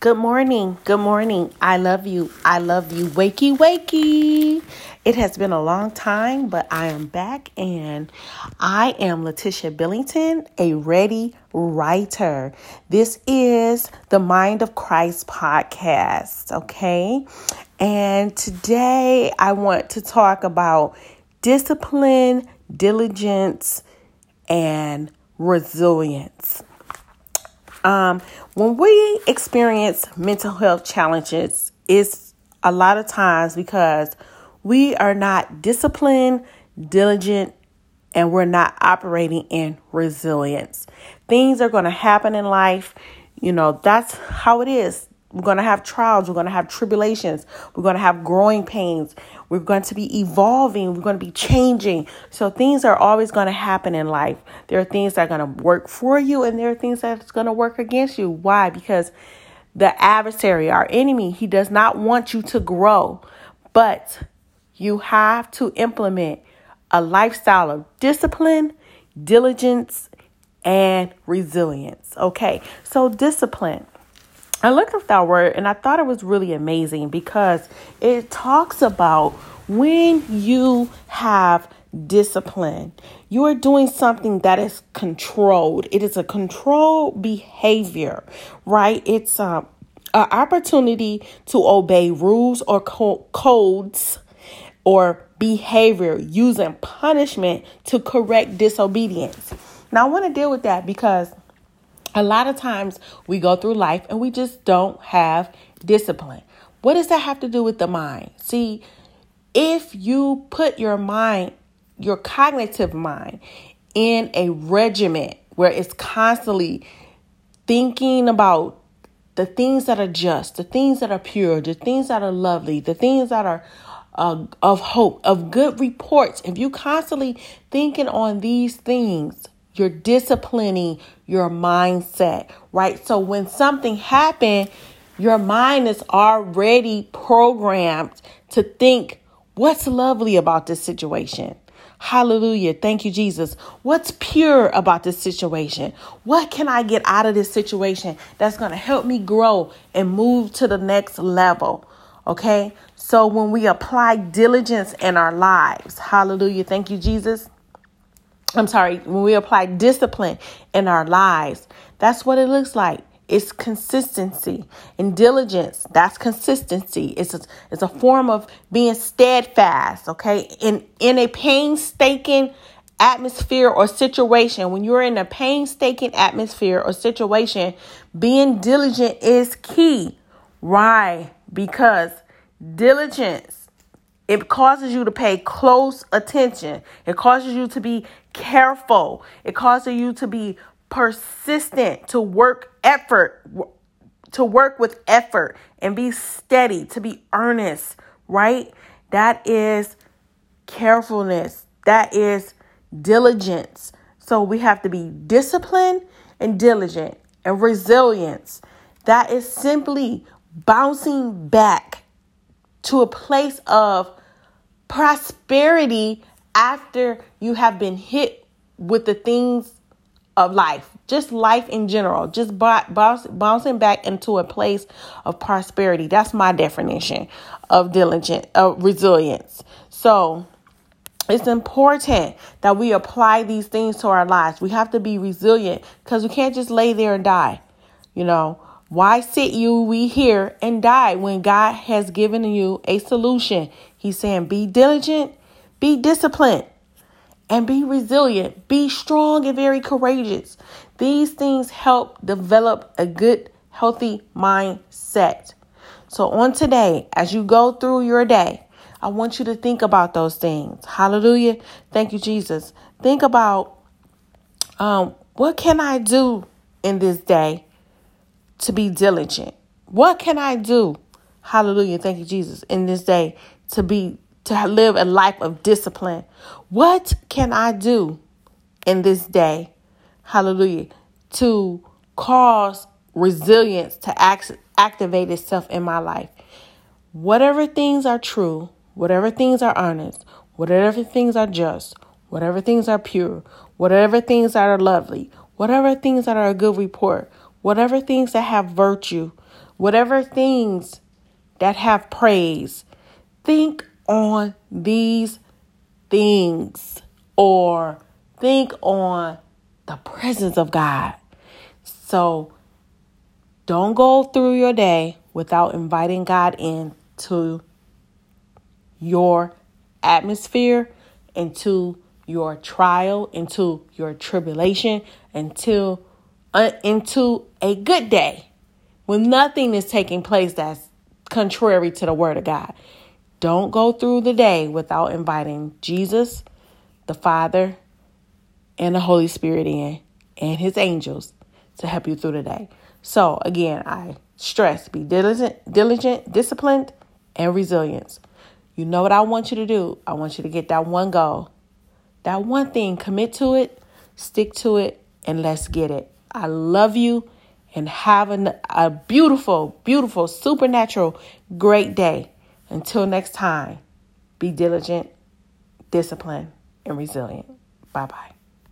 Good morning. Good morning. I love you. I love you. Wakey, wakey. It has been a long time, but I am back and I am Letitia Billington, a ready writer. This is the Mind of Christ podcast, okay? And today I want to talk about discipline, diligence, and resilience. Um, when we experience mental health challenges, it's a lot of times because we are not disciplined, diligent, and we're not operating in resilience. Things are going to happen in life. You know, that's how it is. We're going to have trials. We're going to have tribulations. We're going to have growing pains. We're going to be evolving. We're going to be changing. So things are always going to happen in life. There are things that are going to work for you and there are things that's going to work against you. Why? Because the adversary, our enemy, he does not want you to grow, but you have to implement a lifestyle of discipline, diligence, and resilience. Okay. So discipline. I looked up that word and I thought it was really amazing because it talks about when you have discipline, you are doing something that is controlled. It is a controlled behavior, right? It's um, an opportunity to obey rules or co- codes or behavior using punishment to correct disobedience. Now, I want to deal with that because a lot of times we go through life and we just don't have discipline. What does that have to do with the mind? See, if you put your mind, your cognitive mind, in a regiment where it's constantly thinking about the things that are just, the things that are pure, the things that are lovely, the things that are uh, of hope, of good reports, if you constantly thinking on these things, you're disciplining your mindset, right? So when something happened, your mind is already programmed to think, what's lovely about this situation? Hallelujah. Thank you, Jesus. What's pure about this situation? What can I get out of this situation that's going to help me grow and move to the next level? Okay. So when we apply diligence in our lives, hallelujah. Thank you, Jesus. I'm sorry, when we apply discipline in our lives, that's what it looks like. It's consistency and diligence. That's consistency. It's a, it's a form of being steadfast, okay? In in a painstaking atmosphere or situation, when you're in a painstaking atmosphere or situation, being diligent is key. Why? Because diligence it causes you to pay close attention. It causes you to be careful. It causes you to be persistent, to work effort, to work with effort and be steady, to be earnest, right? That is carefulness. That is diligence. So we have to be disciplined and diligent and resilience. That is simply bouncing back to a place of prosperity after you have been hit with the things of life, just life in general, just bouncing back into a place of prosperity. That's my definition of diligent, of resilience. So it's important that we apply these things to our lives. We have to be resilient because we can't just lay there and die. You know, why sit you we here and die when God has given you a solution? He's saying, be diligent, be disciplined, and be resilient. Be strong and very courageous. These things help develop a good, healthy mindset. So, on today, as you go through your day, I want you to think about those things. Hallelujah. Thank you, Jesus. Think about um, what can I do in this day to be diligent? What can I do? Hallelujah. Thank you, Jesus. In this day to be to live a life of discipline. What can I do in this day? Hallelujah. To cause resilience to act, activate itself in my life. Whatever things are true, whatever things are honest, whatever things are just, whatever things are pure, whatever things that are lovely, whatever things that are a good report, whatever things that have virtue, whatever things that have praise, think on these things or think on the presence of God. So don't go through your day without inviting God into your atmosphere, into your trial, into your tribulation, until uh, into a good day when nothing is taking place that's contrary to the word of God. Don't go through the day without inviting Jesus, the Father, and the Holy Spirit in and his angels to help you through the day. So again, I stress be diligent, diligent, disciplined, and resilience. You know what I want you to do? I want you to get that one goal. That one thing, commit to it, stick to it, and let's get it. I love you and have an, a beautiful, beautiful, supernatural, great day. Until next time, be diligent, disciplined, and resilient. Bye bye.